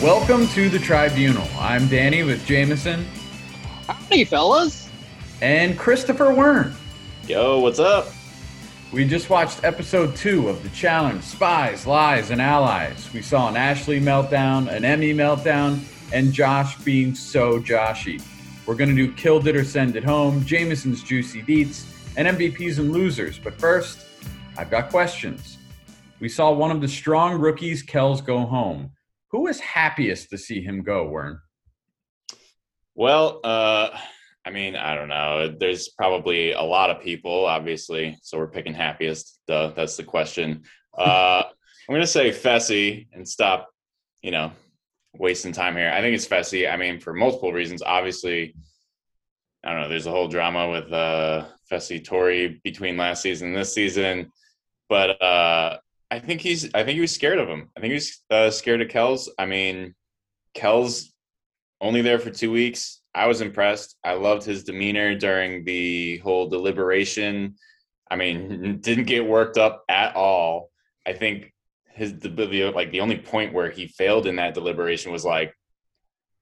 Welcome to the Tribunal. I'm Danny with Jameson Howdy, fellas. and Christopher Wern. Yo, what's up? We just watched episode two of The Challenge Spies, Lies, and Allies. We saw an Ashley meltdown, an Emmy meltdown, and Josh being so Joshy. We're going to do Killed It or Send It Home, Jameson's Juicy Deets, and MVPs and Losers. But first, I've got questions. We saw one of the strong rookies, Kells, go home. Who was happiest to see him go, Wern? Well, uh, I mean, I don't know. There's probably a lot of people, obviously. So we're picking happiest. Duh, that's the question. Uh, I'm gonna say Fessy and stop, you know, wasting time here. I think it's Fessy. I mean, for multiple reasons. Obviously, I don't know. There's a whole drama with uh, Fessy Tori between last season and this season, but uh, I think he's. I think he was scared of him. I think he was uh, scared of Kells. I mean, Kells only there for two weeks. I was impressed. I loved his demeanor during the whole deliberation. I mean, didn't get worked up at all. I think his the, like the only point where he failed in that deliberation was like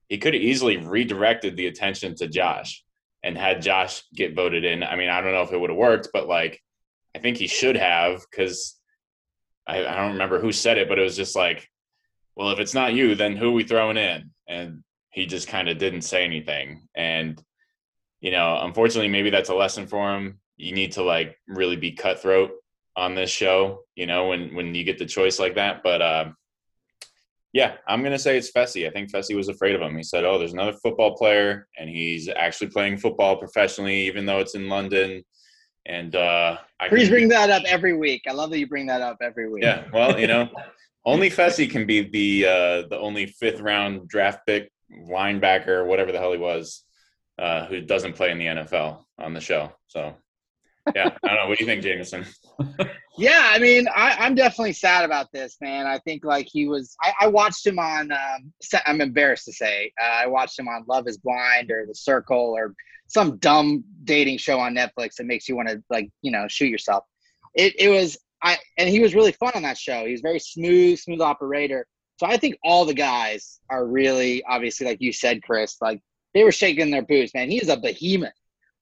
he could have easily redirected the attention to Josh and had Josh get voted in. I mean, I don't know if it would have worked, but like I think he should have because I, I don't remember who said it, but it was just like, well, if it's not you, then who are we throwing in? And he just kind of didn't say anything. And, you know, unfortunately, maybe that's a lesson for him. You need to like really be cutthroat on this show, you know, when when you get the choice like that. But um, yeah, I'm gonna say it's Fessy. I think Fessy was afraid of him. He said, "Oh, there's another football player, and he's actually playing football professionally, even though it's in London." And uh, I Please bring that up every week. I love that you bring that up every week. yeah, well, you know, only Fessy can be the uh, the only fifth round draft pick linebacker, whatever the hell he was, uh, who doesn't play in the NFL on the show. So, yeah, I don't know. What do you think, Jameson? Yeah, I mean, I, I'm definitely sad about this, man. I think like he was. I, I watched him on. Um, I'm embarrassed to say, uh, I watched him on Love Is Blind or The Circle or some dumb dating show on Netflix that makes you want to like you know shoot yourself. It it was I and he was really fun on that show. He was very smooth, smooth operator. So I think all the guys are really obviously like you said, Chris. Like they were shaking their boots, man. He's a behemoth.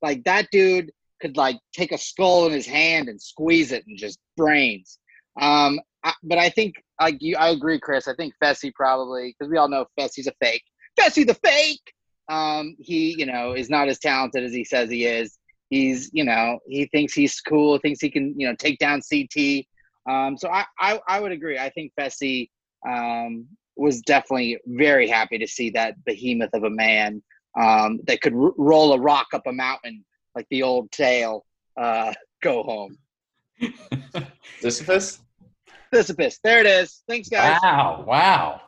Like that dude could like take a skull in his hand and squeeze it and just brains. Um, I, but I think like you, I agree, Chris. I think Fessy probably because we all know Fessy's a fake. Fessy the fake. Um, he you know is not as talented as he says he is. He's you know he thinks he's cool, thinks he can you know take down CT. Um, so I, I I would agree. I think Fessy um, was definitely very happy to see that behemoth of a man um, that could r- roll a rock up a mountain like the old tale. Uh, go home. Sisyphus? Sisyphus. There it is. Thanks, guys. Wow, wow.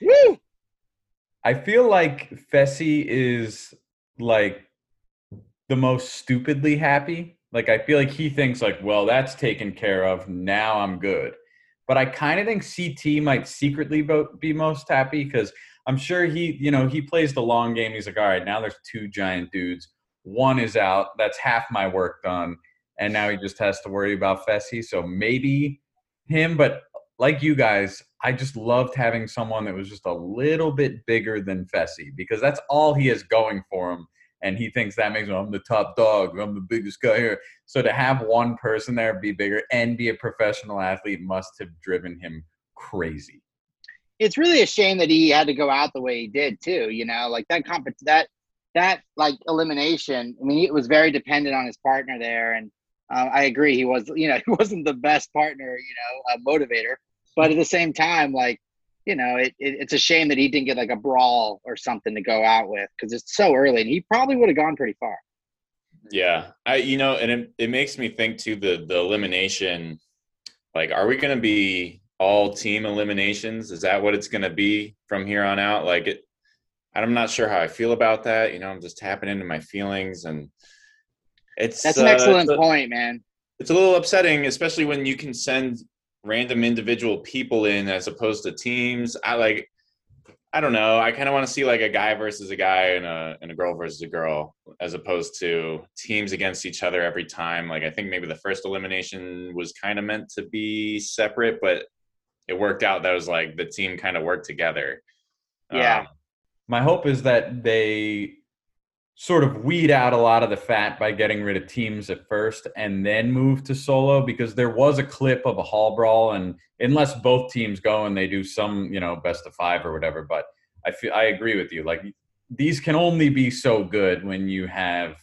Woo! I feel like Fessy is like the most stupidly happy. Like I feel like he thinks like, well, that's taken care of. Now I'm good. But I kind of think CT might secretly be most happy because I'm sure he, you know, he plays the long game. He's like, all right, now there's two giant dudes. One is out. That's half my work done. And now he just has to worry about Fessy. So maybe him. But like you guys, I just loved having someone that was just a little bit bigger than Fessy because that's all he is going for him. And he thinks that makes him, I'm the top dog, I'm the biggest guy here. So to have one person there be bigger and be a professional athlete must have driven him crazy. It's really a shame that he had to go out the way he did too. You know, like that comp that that like elimination. I mean, it was very dependent on his partner there, and uh, I agree. He was, you know, he wasn't the best partner, you know, uh, motivator. But at the same time, like, you know, it, it, it's a shame that he didn't get like a brawl or something to go out with because it's so early, and he probably would have gone pretty far. Yeah, I you know, and it, it makes me think too the the elimination. Like, are we going to be all team eliminations? Is that what it's going to be from here on out? Like it, I'm not sure how I feel about that. You know, I'm just tapping into my feelings, and it's That's an uh, excellent a- point, man. it's a little upsetting, especially when you can send random individual people in as opposed to teams. I like, I don't know. I kind of want to see like a guy versus a guy and a and a girl versus a girl, as opposed to teams against each other every time. Like I think maybe the first elimination was kind of meant to be separate, but it worked out that was like the team kind of worked together. Yeah. Um, My hope is that they sort of weed out a lot of the fat by getting rid of teams at first and then move to solo because there was a clip of a hall brawl and unless both teams go and they do some, you know, best of 5 or whatever, but I feel I agree with you. Like these can only be so good when you have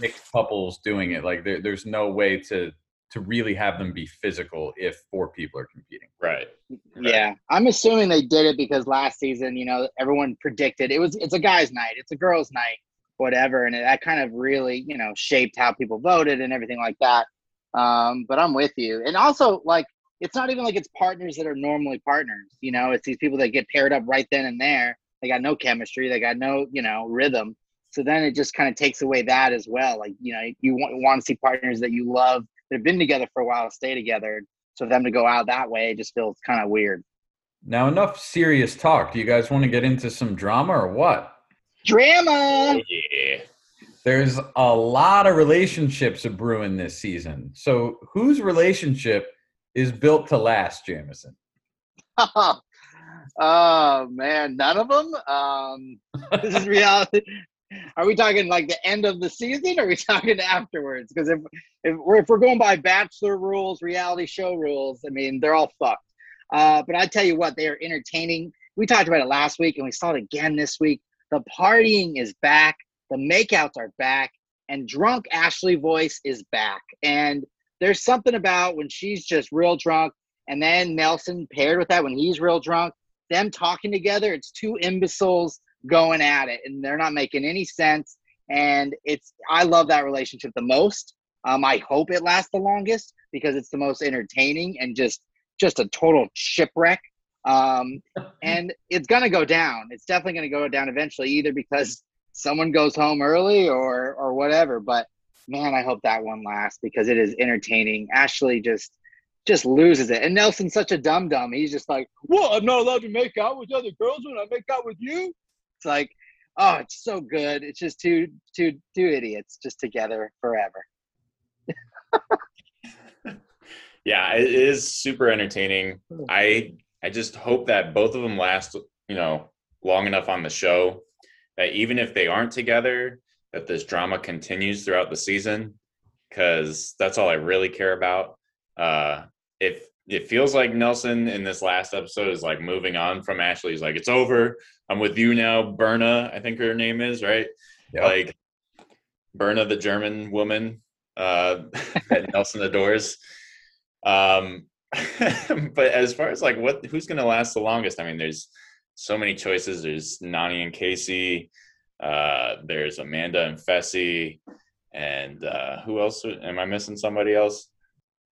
mixed couples doing it. Like there, there's no way to to really have them be physical if four people are competing. right. Yeah, I'm assuming they did it because last season, you know, everyone predicted it was it's a guy's night, it's a girl's night, whatever, and that kind of really, you know, shaped how people voted and everything like that. Um, but I'm with you, and also like it's not even like it's partners that are normally partners. You know, it's these people that get paired up right then and there. They got no chemistry, they got no, you know, rhythm. So then it just kind of takes away that as well. Like you know, you want, want to see partners that you love that have been together for a while stay together. So for them to go out that way, just feels kind of weird. Now enough serious talk. Do you guys want to get into some drama or what? Drama. Yeah. There's a lot of relationships of brewing this season. So whose relationship is built to last, Jameson? oh man, none of them. Um, this is reality. Are we talking like the end of the season? Or are we talking afterwards? Because if if we're if we're going by Bachelor rules, reality show rules, I mean they're all fucked. Uh, but I tell you what, they are entertaining. We talked about it last week, and we saw it again this week. The partying is back. The makeouts are back, and drunk Ashley voice is back. And there's something about when she's just real drunk, and then Nelson paired with that when he's real drunk. Them talking together, it's two imbeciles going at it, and they're not making any sense. And it's I love that relationship the most. Um, I hope it lasts the longest because it's the most entertaining and just just a total shipwreck. Um, and it's gonna go down. It's definitely gonna go down eventually, either because someone goes home early or or whatever. But man, I hope that one lasts because it is entertaining. Ashley just just loses it, and Nelson's such a dumb dum. He's just like, "What? I'm not allowed to make out with other girls when I make out with you." It's like, oh, it's so good. It's just two two two idiots just together forever. Yeah, it is super entertaining. I I just hope that both of them last, you know, long enough on the show that even if they aren't together, that this drama continues throughout the season because that's all I really care about. Uh if it feels like Nelson in this last episode is like moving on from Ashley. He's like, it's over. I'm with you now, Berna. I think her name is right. Yep. Like Berna, the German woman uh, that Nelson adores. Um, but as far as like what who's going to last the longest, I mean, there's so many choices. There's Nany and Kaycee. Uh, there's Amanda and Fessy, and uh, who else? Am I missing somebody else?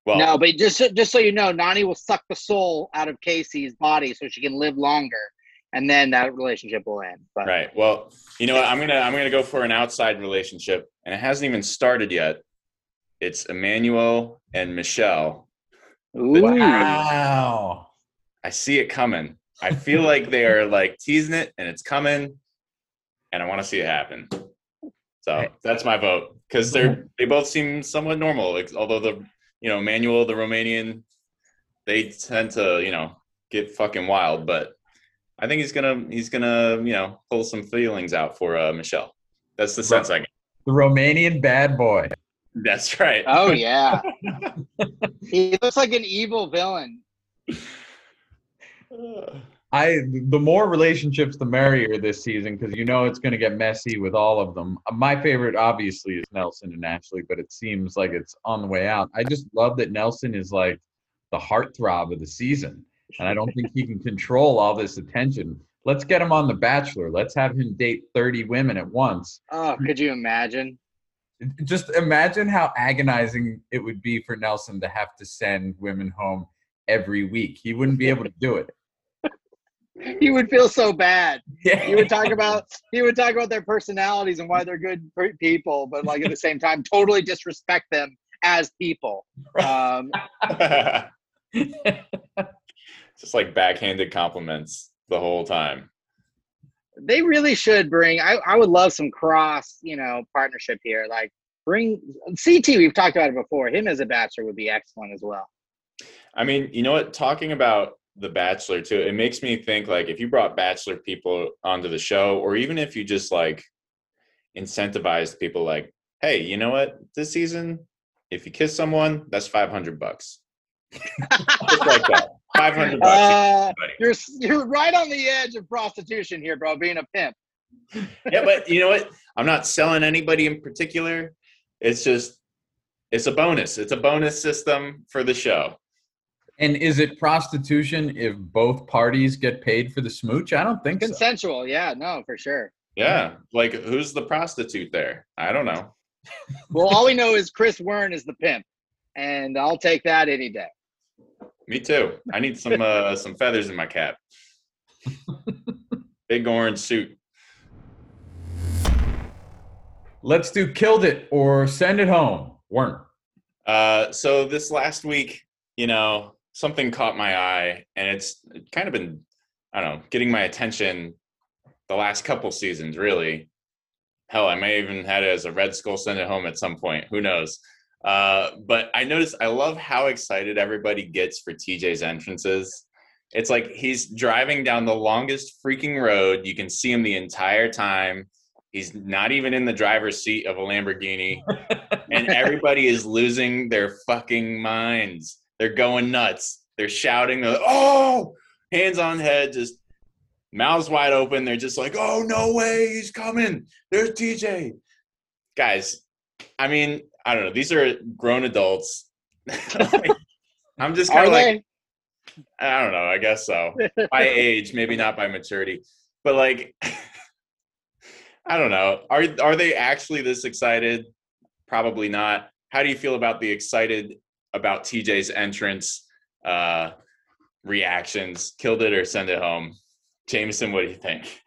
Well, no, but just just so you know, Nany will suck the soul out of Kaycee's body so she can live longer, and then that relationship will end. But Right. Well, you know what? I'm gonna I'm gonna go for an outside relationship, and it hasn't even started yet. It's Emmanuel and Michelle. Ooh. Wow. I see it coming. I feel like they are like teasing it, and it's coming, and I want to see it happen. So that's my vote because they're mm-hmm. they both seem somewhat normal. Like, although the you know Emmanuel, the Romanian, they tend to you know get fucking wild, but I think he's gonna he's gonna you know pull some feelings out for uh, Michelle. That's the sense I get. The Romanian bad boy. That's right. Oh yeah, he looks like an evil villain. I the more relationships, the merrier this season because you know it's going to get messy with all of them. My favorite, obviously, is Nelson and Ashley, but it seems like it's on the way out. I just love that Nelson is like the heartthrob of the season, and I don't think he can control all this attention. Let's get him on The Bachelor. Let's have him date thirty women at once. Oh, could you imagine? Just imagine how agonizing it would be for Nelson to have to send women home every week. He wouldn't be able to do it. He would feel so bad. Yeah. He would talk about he would talk about their personalities and why they're good people, but like at the same time, totally disrespect them as people. Um, Just like backhanded compliments the whole time. they really should bring. I, I would love some cross, you know, partnership here. Like bring CT. We've talked about it before. Him as a bachelor would be excellent as well. I mean, you know what? Talking about The Bachelor too, it makes me think like if you brought Bachelor people onto the show, or even if you just like incentivized people, like, hey, you know what? This season, if you kiss someone, that's five hundred bucks. just like that, five hundred bucks. Uh, you're you're right on the edge of prostitution here, bro. Being a pimp. yeah, but you know what? I'm not selling anybody in particular. It's just it's a bonus. It's a bonus system for the show. And is it prostitution if both parties get paid for the smooch? I don't think consensual. So. Yeah, no, for sure. Yeah, like who's the prostitute there? I don't know. well, all we know is Chris Wern is the pimp, and I'll take that any day. Me too. I need some uh, some feathers in my cap. Big orange suit. Let's do killed it or send it home. Wern. Uh, so this last week, you know, something caught my eye, and it's kind of been, I don't know, getting my attention the last couple seasons, really. Hell, I may even had it as a Red Skull send it home at some point. Who knows? Uh, but I noticed I love how excited everybody gets for TJ's entrances. It's like he's driving down the longest freaking road. You can see him the entire time. He's not even in the driver's seat of a Lamborghini. and everybody is losing their fucking minds. They're going nuts. They're shouting, they're like, oh, hands on head, just mouths wide open. They're just like, oh, no way, he's coming. There's TJ. Guys, I mean, I don't know. These are grown adults. I'm just kind of like, I don't know. I guess so. by age, maybe not by maturity, but like, I don't know. Are are they actually this excited? Probably not. How do you feel about the excited about TJ's entrance uh, reactions? Killed it or send it home? Jameson, what do you think?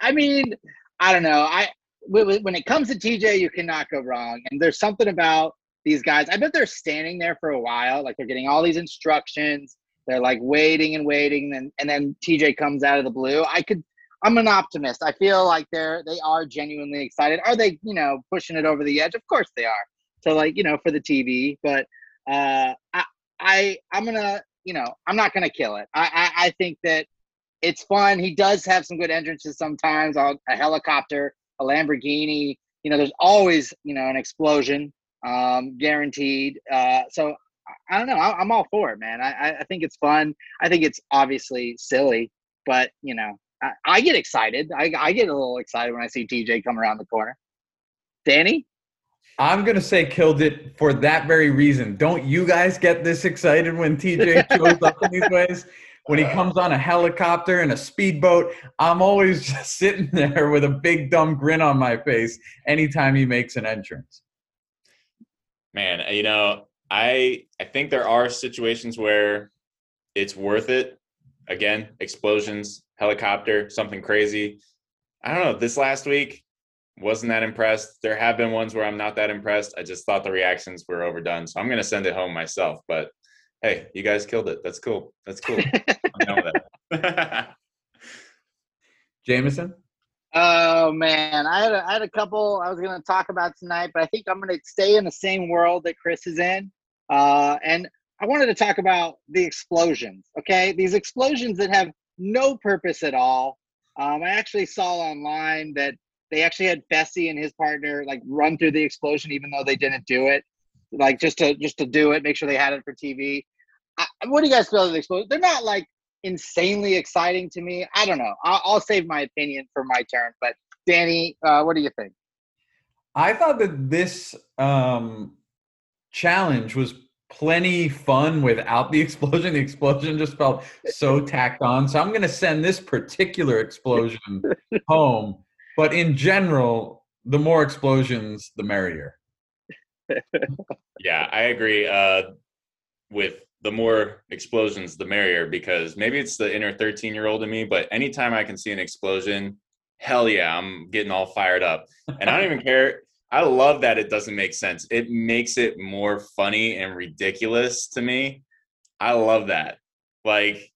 I mean, I don't know. I when it comes to TJ, you cannot go wrong. And there's something about these guys. I bet they're standing there for a while, like they're getting all these instructions. They're like waiting and waiting, and and then TJ comes out of the blue. I could. I'm an optimist. I feel like they're they are genuinely excited. Are they, you know, pushing it over the edge? Of course they are. So like, you know, for the TV. But uh I I I'm gonna, you know, I'm not gonna kill it. I I, I think that it's fun. He does have some good entrances sometimes a helicopter a Lamborghini. You know, there's always you know an explosion, um, guaranteed. Uh, so I don't know. I, am all for it, man. I, I think it's fun. I think it's obviously silly, but you know, I, I get excited. I, I get a little excited when I see TJ come around the corner. Danny. I'm gonna say killed it for that very reason. Don't you guys get this excited when TJ shows up in these ways? when he comes on a helicopter and a speedboat, I'm always just sitting there with a big dumb grin on my face anytime he makes an entrance. Man, you know, I I think there are situations where it's worth it. Again, explosions, helicopter, something crazy. I don't know. This last week wasn't that impressed. There have been ones where I'm not that impressed. I just thought the reactions were overdone. So I'm going to send it home myself, but hey, you guys killed it. That's cool. That's cool. Jameson? Oh man, I had a, I had a couple I was going to talk about tonight, but I think I'm going to stay in the same world that Chris is in. Uh, and I wanted to talk about the explosions. Okay, these explosions that have no purpose at all. Um, I actually saw online that they actually had Fessy and his partner like run through the explosion, even though they didn't do it, like just to just to do it, make sure they had it for TV. I, what do you guys feel of the explosion? They're not like insanely exciting to me. I don't know. I'll, I'll save my opinion for my turn. But Danny, uh, what do you think? I thought that this um, challenge was plenty fun without the explosion. The explosion just felt so tacked on. So I'm going to send this particular explosion home. But in general, the more explosions, the merrier. yeah, I agree. Uh, with the more explosions, the merrier, because maybe it's the inner 13 year old in me, but anytime I can see an explosion, hell yeah, I'm getting all fired up. And I don't even care. I love that it doesn't make sense. It makes it more funny and ridiculous to me. I love that. Like,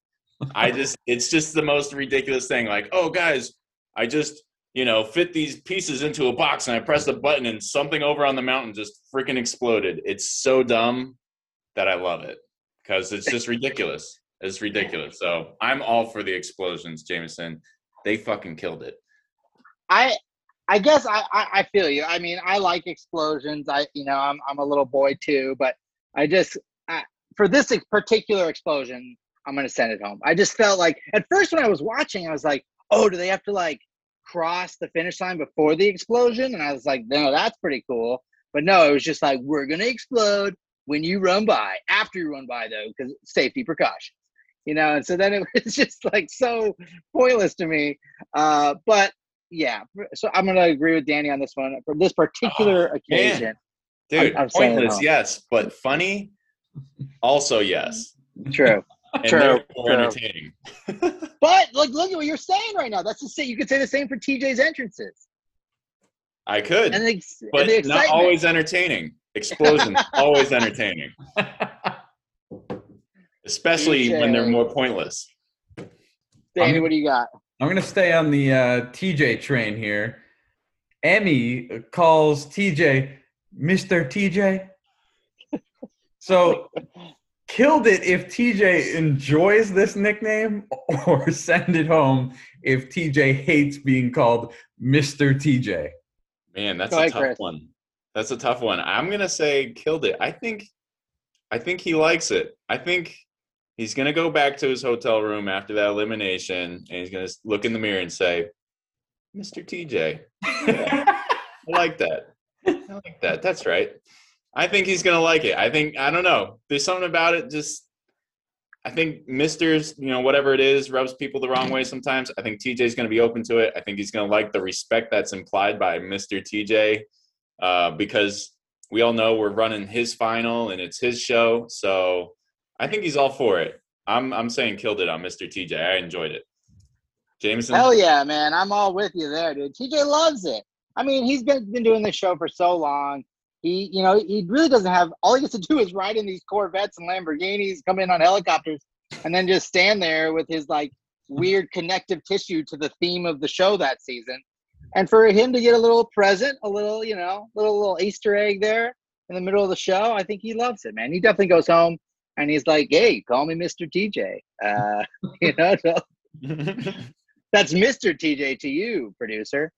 I just, it's just the most ridiculous thing. Like, oh, guys, I just, you know, fit these pieces into a box and I pressed a button and something over on the mountain just freaking exploded. It's so dumb that I love it because it's just ridiculous. It's ridiculous. So I'm all for the explosions, Jameson. They fucking killed it. I I guess I, I, I feel you. I mean, I like explosions. I you know I'm I'm a little boy too, but I just I, for this particular explosion, I'm gonna send it home. I just felt like at first when I was watching, I was like, oh, do they have to like cross the finish line before the explosion? And I was like, no, that's pretty cool. But no, it was just like we're gonna explode when you run by. After you run by though, because safety precautions. You know, and so then it was just like so pointless to me. Uh, but yeah, so I'm gonna agree with Danny on this one for this particular oh, occasion. Man. Dude, I'm, I'm pointless, yes, but funny, also yes. True. And true, true. entertaining. but like, look at what you're saying right now. That's the same. You could say the same for TJ's entrances. I could, and the, but and not always entertaining. Explosions always entertaining, especially TJ. when they're more pointless. Danny, what do you got? I'm going to stay on the uh, TJ train here. Emmy calls TJ Mr. TJ. So killed it if TJ enjoys this nickname or send it home if TJ hates being called Mr. TJ. Man, that's Go a ahead, tough Chris. one. That's a tough one. I'm going to say killed it. I think I think he likes it. I think he's going to go back to his hotel room after that elimination and he's going to look in the mirror and say, Mr. TJ. I like that. I like that. That's right. I think he's to like it. I think, I don't know. There's something about it just, I think Mister's, you know, whatever it is, rubs people the wrong way sometimes. I think TJ's to be open to it. I think he's to like the respect that's implied by Mr. TJ uh, because we all know we're running his final and it's his show. So I think he's all for it. I'm I'm saying killed it on Mr. TJ. I enjoyed it. Jameson. Hell yeah, man! I'm all with you there, dude. TJ loves it. I mean, he's been been doing this show for so long. He, you know, he really doesn't have. All he gets to do is ride in these Corvettes and Lamborghinis, come in on helicopters, and then just stand there with his like weird connective tissue to the theme of the show that season. And for him to get a little present, a little, you know, little little Easter egg there in the middle of the show, I think he loves it, man. He definitely goes home and he's like, "Hey, call me Mr. TJ." Uh, you know, so that's Mr. TJ to you, producer.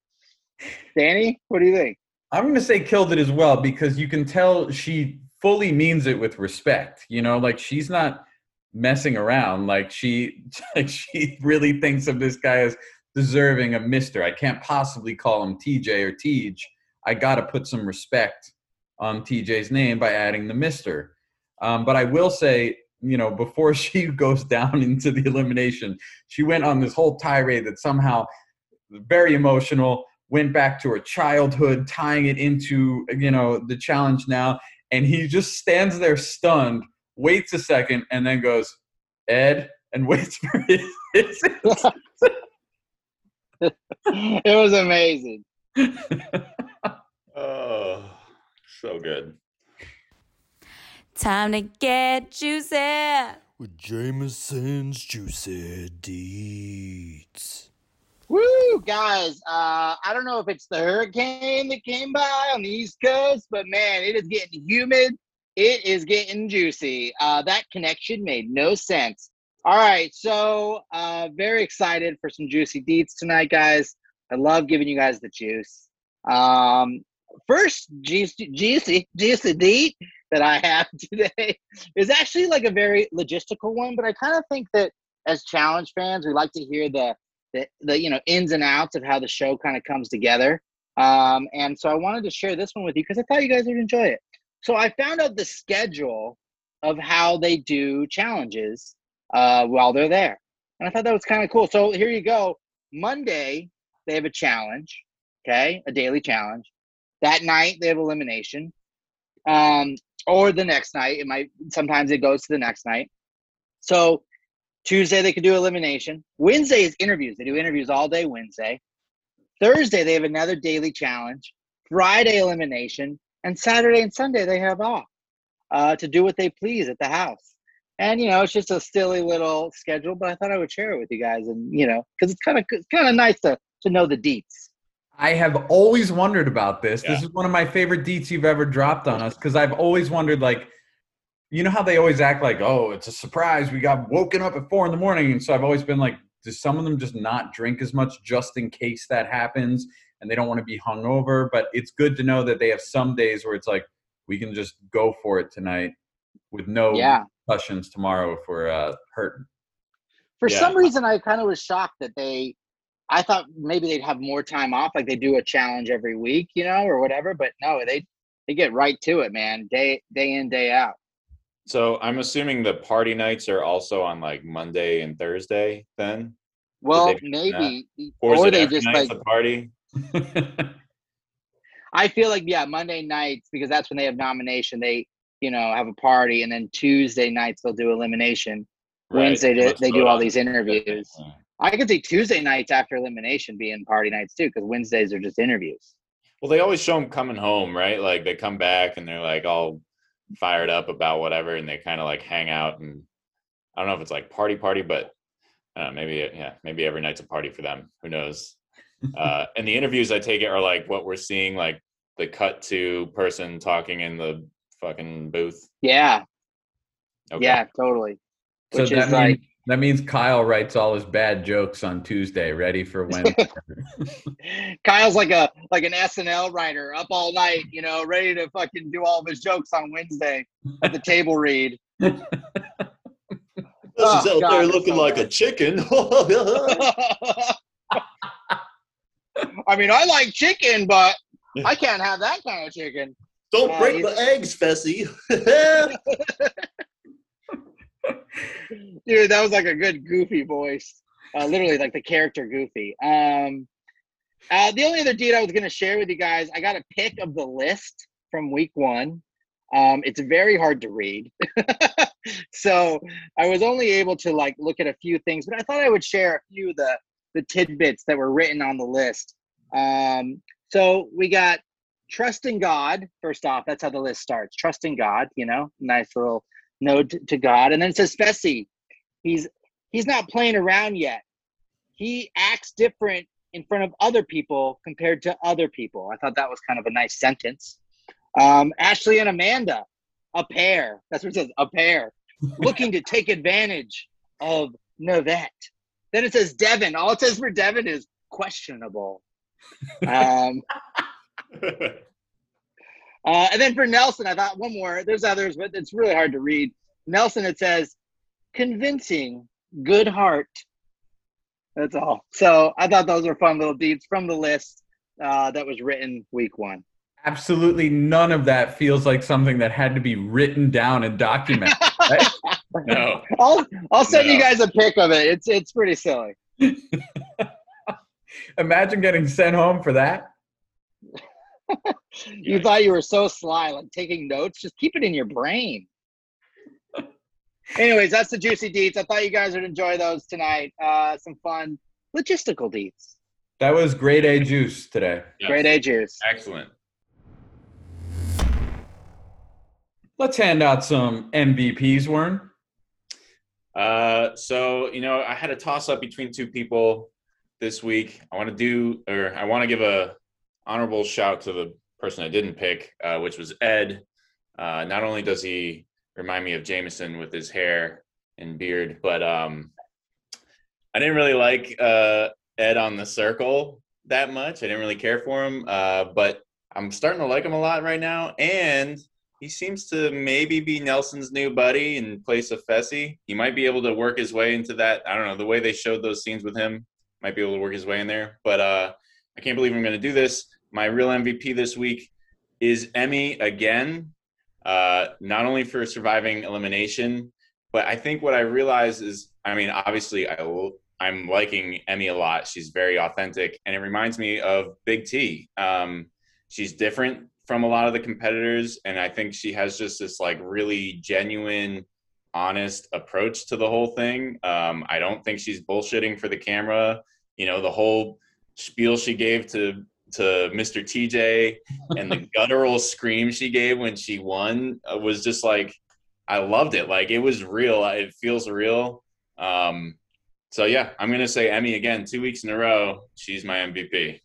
Danny, what do you think? I'm going to say killed it as well because you can tell she fully means it with respect. You know, like she's not messing around. Like she, like she really thinks of this guy as deserving of Mister. I can't possibly call him TJ or Tej. I got to put some respect on TJ's name by adding the Mister. Um, but I will say, you know, before she goes down into the elimination, she went on this whole tirade that somehow very emotional, went back to her childhood, tying it into, you know, the challenge now. And he just stands there stunned, waits a second, and then goes, Ed, and waits for his. it was amazing. oh, so good. Time to get juicy. With Jameson's Juicy Deets. Woo, guys. Uh, I don't know if it's the hurricane that came by on the East Coast, but man, it is getting humid. It is getting juicy. Uh, that connection made no sense. All right, so uh, very excited for some juicy deets tonight, guys. I love giving you guys the juice. Um, first juicy, juicy, juicy deet that I have today is actually like a very logistical one, but I kind of think that as challenge fans, we like to hear the, the, the you know ins and outs of how the show kind of comes together. Um, and so I wanted to share this one with you because I thought you guys would enjoy it. So I found out the schedule of how they do challenges uh, while they're there, and I thought that was kind of cool. So here you go. Monday they have a challenge, okay, a daily challenge. That night they have elimination. Um, or the next night. It might sometimes it goes to the next night. So Tuesday they could do elimination. Wednesday is interviews. They do interviews all day Wednesday. Thursday they have another daily challenge. Friday elimination, and Saturday and Sunday they have off uh, to do what they please at the house. And you know, it's just a silly little schedule, but I thought I would share it with you guys, and you know, because it's kind of it's kind of nice to to know the deets. I have always wondered about this. Yeah. This is one of my favorite deets you've ever dropped on us because I've always wondered like you know how they always act like, oh, it's a surprise. We got woken up at four in the morning. And so I've always been like, does some of them just not drink as much just in case that happens and they don't want to be hungover? But it's good to know that they have some days where it's like, we can just go for it tonight with no Yeah. questions tomorrow if we're uh, hurting. For Yeah. some reason, I kind of was shocked that they. I thought maybe they'd have more time off, like they do a challenge every week, you know, or whatever. But no, they they get right to it, man. Day day in day out. So I'm assuming the party nights are also on like Monday and Thursday then? Well, maybe, Or or they just like. a party? I feel like yeah, Monday nights because that's when they have nomination. They you know have a party, and then Tuesday nights they'll do elimination. Right, Wednesday they, they do all on these interviews. Yeah. I could see Tuesday nights after elimination being party nights too, because Wednesdays are just interviews. Well, they always show them coming home, right? Like they come back and they're like all fired up about whatever, and they kind of like hang out. And I don't know if it's like party party, but I know, maybe yeah, maybe every night's a party for them. Who knows? uh, and the interviews I take it are like what we're seeing, like the cut to person talking in the fucking booth. Yeah, Okay. yeah, totally. so Which that, is mean- like that means Kyle writes all his bad jokes on Tuesday, ready for Wednesday. Kyle's like a like an SNL writer, up all night, you know, ready to fucking do all of his jokes on Wednesday at the table read. This Oh, God, that's so like bad. A chicken. I mean, I like chicken, but I can't have that kind of chicken. Don't Uh, break the eggs, Fessy. Dude, that was like a good goofy voice. Uh, literally like the character goofy. Um uh, the only other deed I was gonna share with you guys, I got a pick of the list from week one. Um, it's very hard to read. so I was only able to like look at a few things, but I thought I would share a few of the the tidbits that were written on the list. Um, so we got trust in God. First off, that's how the list starts. Trust in God, you know, nice little node to- to God. And then it says Fessy. He's he's not playing around yet. He acts different in front of other people compared to other people. I thought that was kind of a nice sentence. Um, Ashley and Amanda, a pair. That's what it says, a pair. Looking to take advantage of Novette. Then it says Devin. All it says for Devin is questionable. Um, uh, and then for Nelson, I thought one more. There's others, but it's really hard to read. Nelson, it says convincing, good heart. That's all. So I thought those were fun little deeds from the list uh, that was written week one. Absolutely none of that feels like something that had to be written down and documented. right? no. I'll I'll send you guys a pic of it. It's it's pretty silly. Imagine getting sent home for that. You thought you were so sly, like taking notes. Just keep it in your brain. Anyways, that's the juicy deets. I thought you guys would enjoy those tonight. Uh, some fun logistical deets. That was grade A juice today. Yes. Great A juice. Excellent. Let's hand out some MVPs, Wern. Uh, so you know, I had a toss up between two people this week. I want to do, or I want to give a honorable shout to the person I didn't pick, uh, which was Ed. Uh, not only does he remind me of Jameson with his hair and beard, but um, I didn't really like uh, Ed on the circle that much. I didn't really care for him, uh, but I'm starting to like him a lot right now, and he seems to maybe be Nelson's new buddy in place of Fessy. He might be able to work his way into that. I don't know the way they showed those scenes with him. Might be able to work his way in there. But uh, I can't believe I'm going to do this. My real MVP this week is Emmy again. Uh, not only for surviving elimination, but I think what I realize is, I mean, obviously, I will, I'm liking Emmy a lot. She's very authentic, and it reminds me of Big T. Um, she's different from a lot of the competitors and i think she has just this like really genuine honest approach to the whole thing um, i don't think she's bullshitting for the camera you know the whole spiel she gave to to mr tj and the guttural scream she gave when she won uh, was just like i loved it like it was real it feels real um, so yeah i'm gonna say emmy again two weeks in a row she's my mvp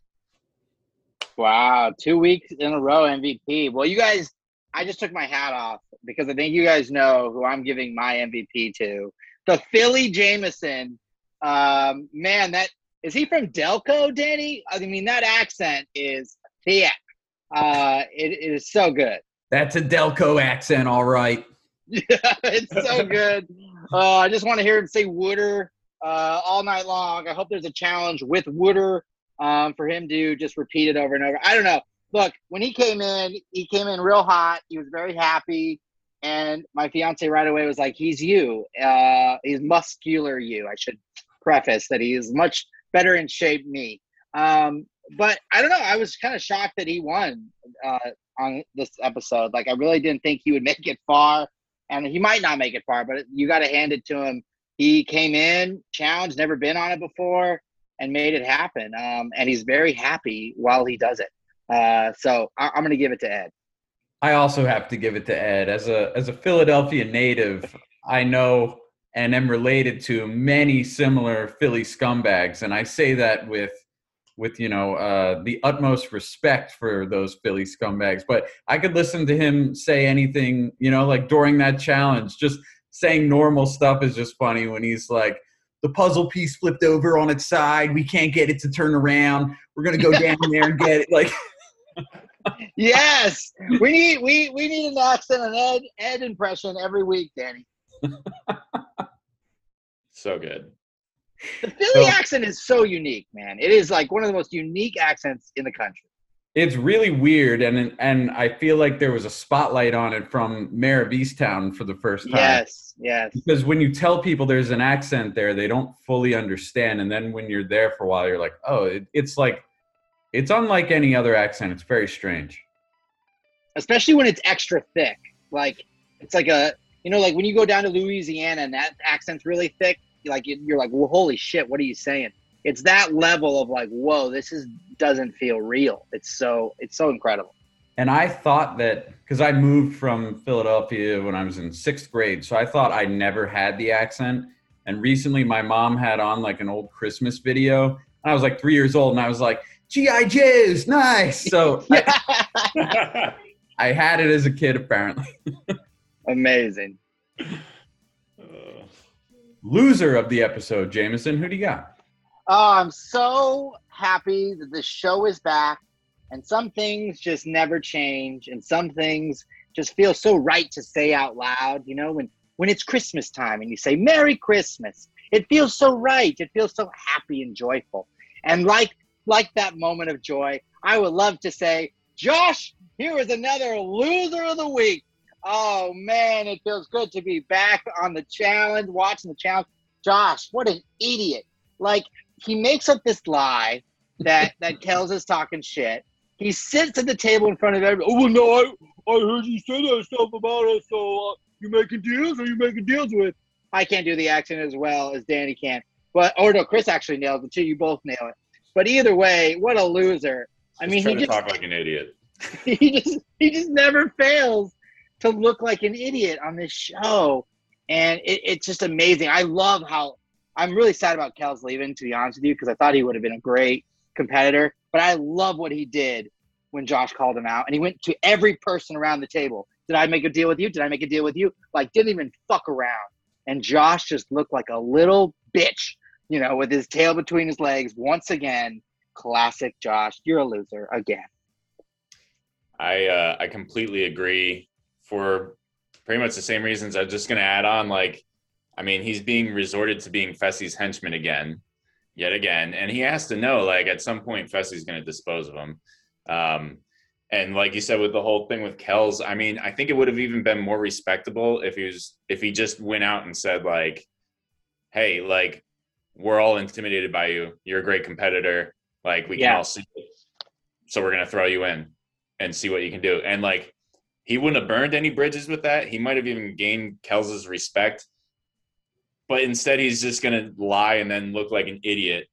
Wow, two weeks in a row MVP. Well, you guys I just took my hat off because I think you guys know who I'm giving my MVP to. The Philly Jameson. Um, man, that is he from Delco, Danny? I mean, that accent is thick. Uh, it, it is so good. That's a Delco accent, all right. Yeah, it's so good. Uh, I just want to hear him say Wooder uh, all night long. I hope there's a challenge with Wooder um, for him to just repeat it over and over. I don't know. Look, when he came in, he came in real hot. He was very happy. And my fiance right away was like, he's you. Uh, he's muscular you. I should preface that he is much better in shape me. Um, but I don't know. I was kind of shocked that he won uh, on this episode. Like, I really didn't think he would make it far. And he might not make it far, but you got to hand it to him. He came in, challenged, never been on it before, and made it happen. Um, and he's very happy while he does it. Uh, so I- I'm going to give it to Ed. I also have to give it to Ed as a as a Philadelphia native. I know and am related to many similar Philly scumbags, and I say that with with you know uh, the utmost respect for those Philly scumbags. But I could listen to him say anything, you know, like during that challenge, just saying normal stuff is just funny when he's like. The puzzle piece flipped over on its side. We can't get it to turn around. We're gonna go down there and get it. Like Yes, we need we we need an accent, an Ed Ed impression every week, Danny. So good. The Philly So- accent is so unique, man. It is like one of the most unique accents in the country. it's really weird and and I feel like there was a spotlight on it from Mare of Easttown for the first time. Yes, yes. Because when you tell people there's an accent there, they don't fully understand, and then when you're there for a while, you're like, oh, it, it's like it's unlike any other accent. It's very strange. Especially when it's extra thick. Like it's like a you know like when you go down to Louisiana and that accent's really thick. Like you're like, well, holy shit, what are you saying? It's that level of like, whoa, this is doesn't feel real. It's so it's so incredible. And I thought that because I moved from Philadelphia when I was in sixth grade, so I thought I never had the accent. And recently, my mom had on like an old Christmas video, and I was like three years old, and I was like, "GI Joe's, nice." So I, I had it as a kid, apparently. Amazing. Loser of the episode, Jameson. Who do you got? Oh, I'm so happy that the show is back, and some things just never change, and some things just feel so right to say out loud. You know, when when it's Christmas time and you say "Merry Christmas," it feels so right. It feels so happy and joyful, and like like that moment of joy, I would love to say, Josh, here is another loser of the week. Oh man, it feels good to be back on the challenge, watching the challenge. Josh, what an idiot! Like he makes up this lie that that Kells is talking shit. He sits at the table in front of everybody. Oh well, no, I, I heard you say that stuff about us. So uh, you making deals? Or you making deals with? I can't do the accent as well as Danny can, but or no, Chris actually nails it too. You both nail it. But either way, what a loser! I mean, he just talk like an idiot. he just he just never fails to look like an idiot on this show, and it, it's just amazing. I love how I'm really sad about Kel's leaving, to be honest with you, because I thought he would have been a great competitor. But I love what he did when Josh called him out, and he went to every person around the table. Did I make a deal with you? Did I make a deal with you? Like didn't even fuck around. And Josh just looked like a little bitch, you know, with his tail between his legs once again. Classic Josh. You're a loser again. I uh, I completely agree for pretty much the same reasons. I'm just gonna add on like, I mean, he's being resorted to being Fessy's henchman again, yet again, and he has to know like at some point Fessy's gonna dispose of him. Um, and like you said with the whole thing with Kells, I mean, I think it would have even been more respectable if he was if he just went out and said like, "Hey, like we're all intimidated by you. You're a great competitor. Like we can all see it. So we're gonna throw you in and see what you can do." And like he wouldn't have burned any bridges with that. He might have even gained Kells's respect. But instead, he's just gonna lie and then look like an idiot.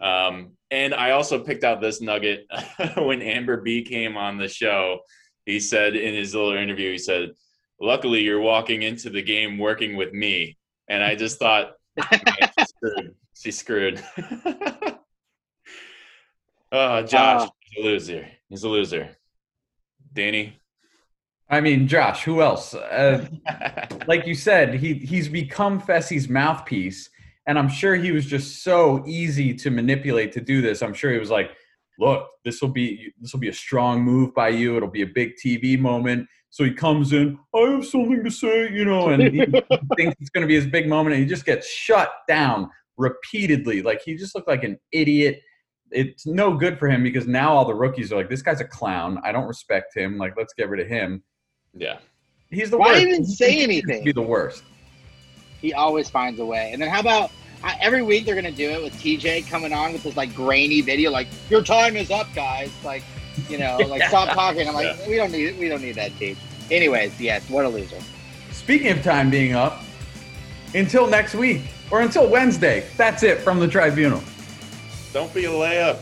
Um, and I also picked out this nugget when Amber B came on the show. He said in his little interview, he said, "Luckily, you're walking into the game working with me." And I just thought, "Man, she's screwed. She's screwed. oh, Josh, Ah. he's a loser. He's a loser. Danny, I mean, Josh, who else? Uh, like you said, he he's become Fessy's mouthpiece, and I'm sure he was just so easy to manipulate to do this. I'm sure he was like, "Look, this will be this will be a strong move by you. It'll be a big TV moment." So he comes in, I have something to say, you know, and he thinks it's going to be his big moment, and he just gets shut down repeatedly. Like he just looked like an idiot. It's no good for him because now all the rookies are like, "This guy's a clown. I don't respect him. Like, let's get rid of him." Yeah. He's the worst. Why worst. even He say anything? Be the worst. He always finds a way. And then how about I, every week they're gonna do it with TJ coming on with this like grainy video, like your time is up, guys. Like, you know, like stop talking. I'm like, we don't need we don't need that teach. Anyways, yes, what a loser. Speaking of time being up, until next week or until Wednesday, that's it from the tribunal. Don't be a layup.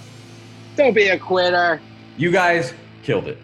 Don't be a quitter. You guys killed it.